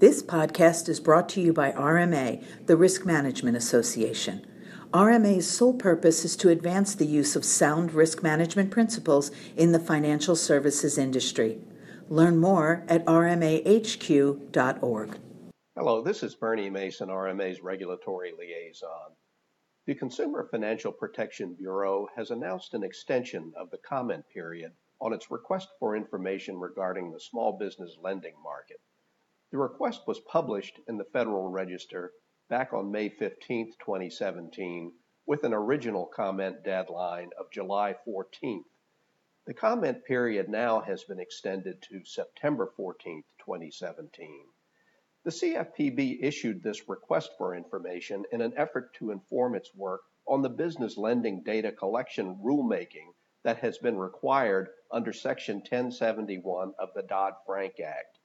This podcast is brought to you by RMA, the Risk Management Association. RMA's sole purpose is to advance the use of sound risk management principles in the financial services industry. Learn more at rmahq.org. Hello, this is Bernie Mason, RMA's regulatory liaison. The Consumer Financial Protection Bureau has announced an extension of the comment period on its request for information regarding the small business lending market. The request was published in the Federal Register back on May 15, 2017, with an original comment deadline of July 14th. The comment period now has been extended to September 14, 2017. The CFPB issued this request for information in an effort to inform its work on the business lending data collection rulemaking that has been required under Section 1071 of the Dodd Frank Act.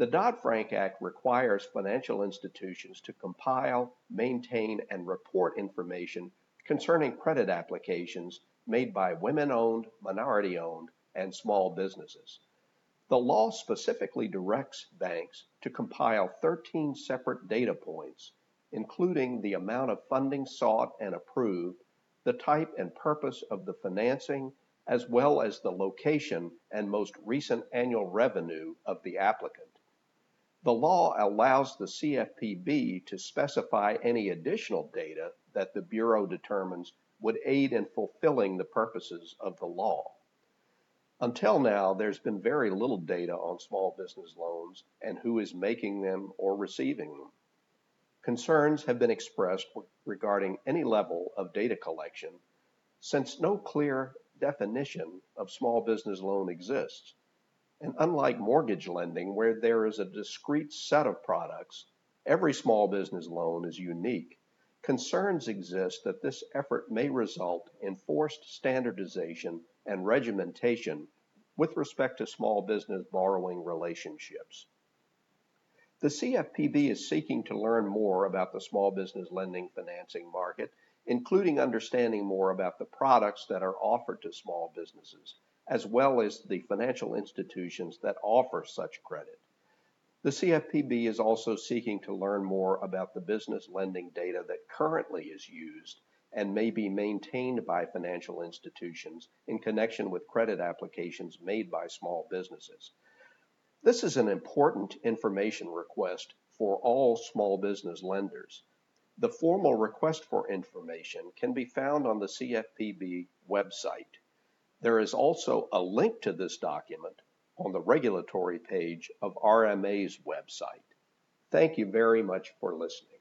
The Dodd-Frank Act requires financial institutions to compile, maintain, and report information concerning credit applications made by women-owned, minority-owned, and small businesses. The law specifically directs banks to compile 13 separate data points, including the amount of funding sought and approved, the type and purpose of the financing, as well as the location and most recent annual revenue of the applicant. The law allows the CFPB to specify any additional data that the Bureau determines would aid in fulfilling the purposes of the law. Until now, there's been very little data on small business loans and who is making them or receiving them. Concerns have been expressed regarding any level of data collection since no clear definition of small business loan exists. And unlike mortgage lending, where there is a discrete set of products, every small business loan is unique. Concerns exist that this effort may result in forced standardization and regimentation with respect to small business borrowing relationships. The CFPB is seeking to learn more about the small business lending financing market, including understanding more about the products that are offered to small businesses as well as the financial institutions that offer such credit. The CFPB is also seeking to learn more about the business lending data that currently is used and may be maintained by financial institutions in connection with credit applications made by small businesses. This is an important information request for all small business lenders. The formal request for information can be found on the CFPB website. There is also a link to this document on the regulatory page of RMA's website. Thank you very much for listening.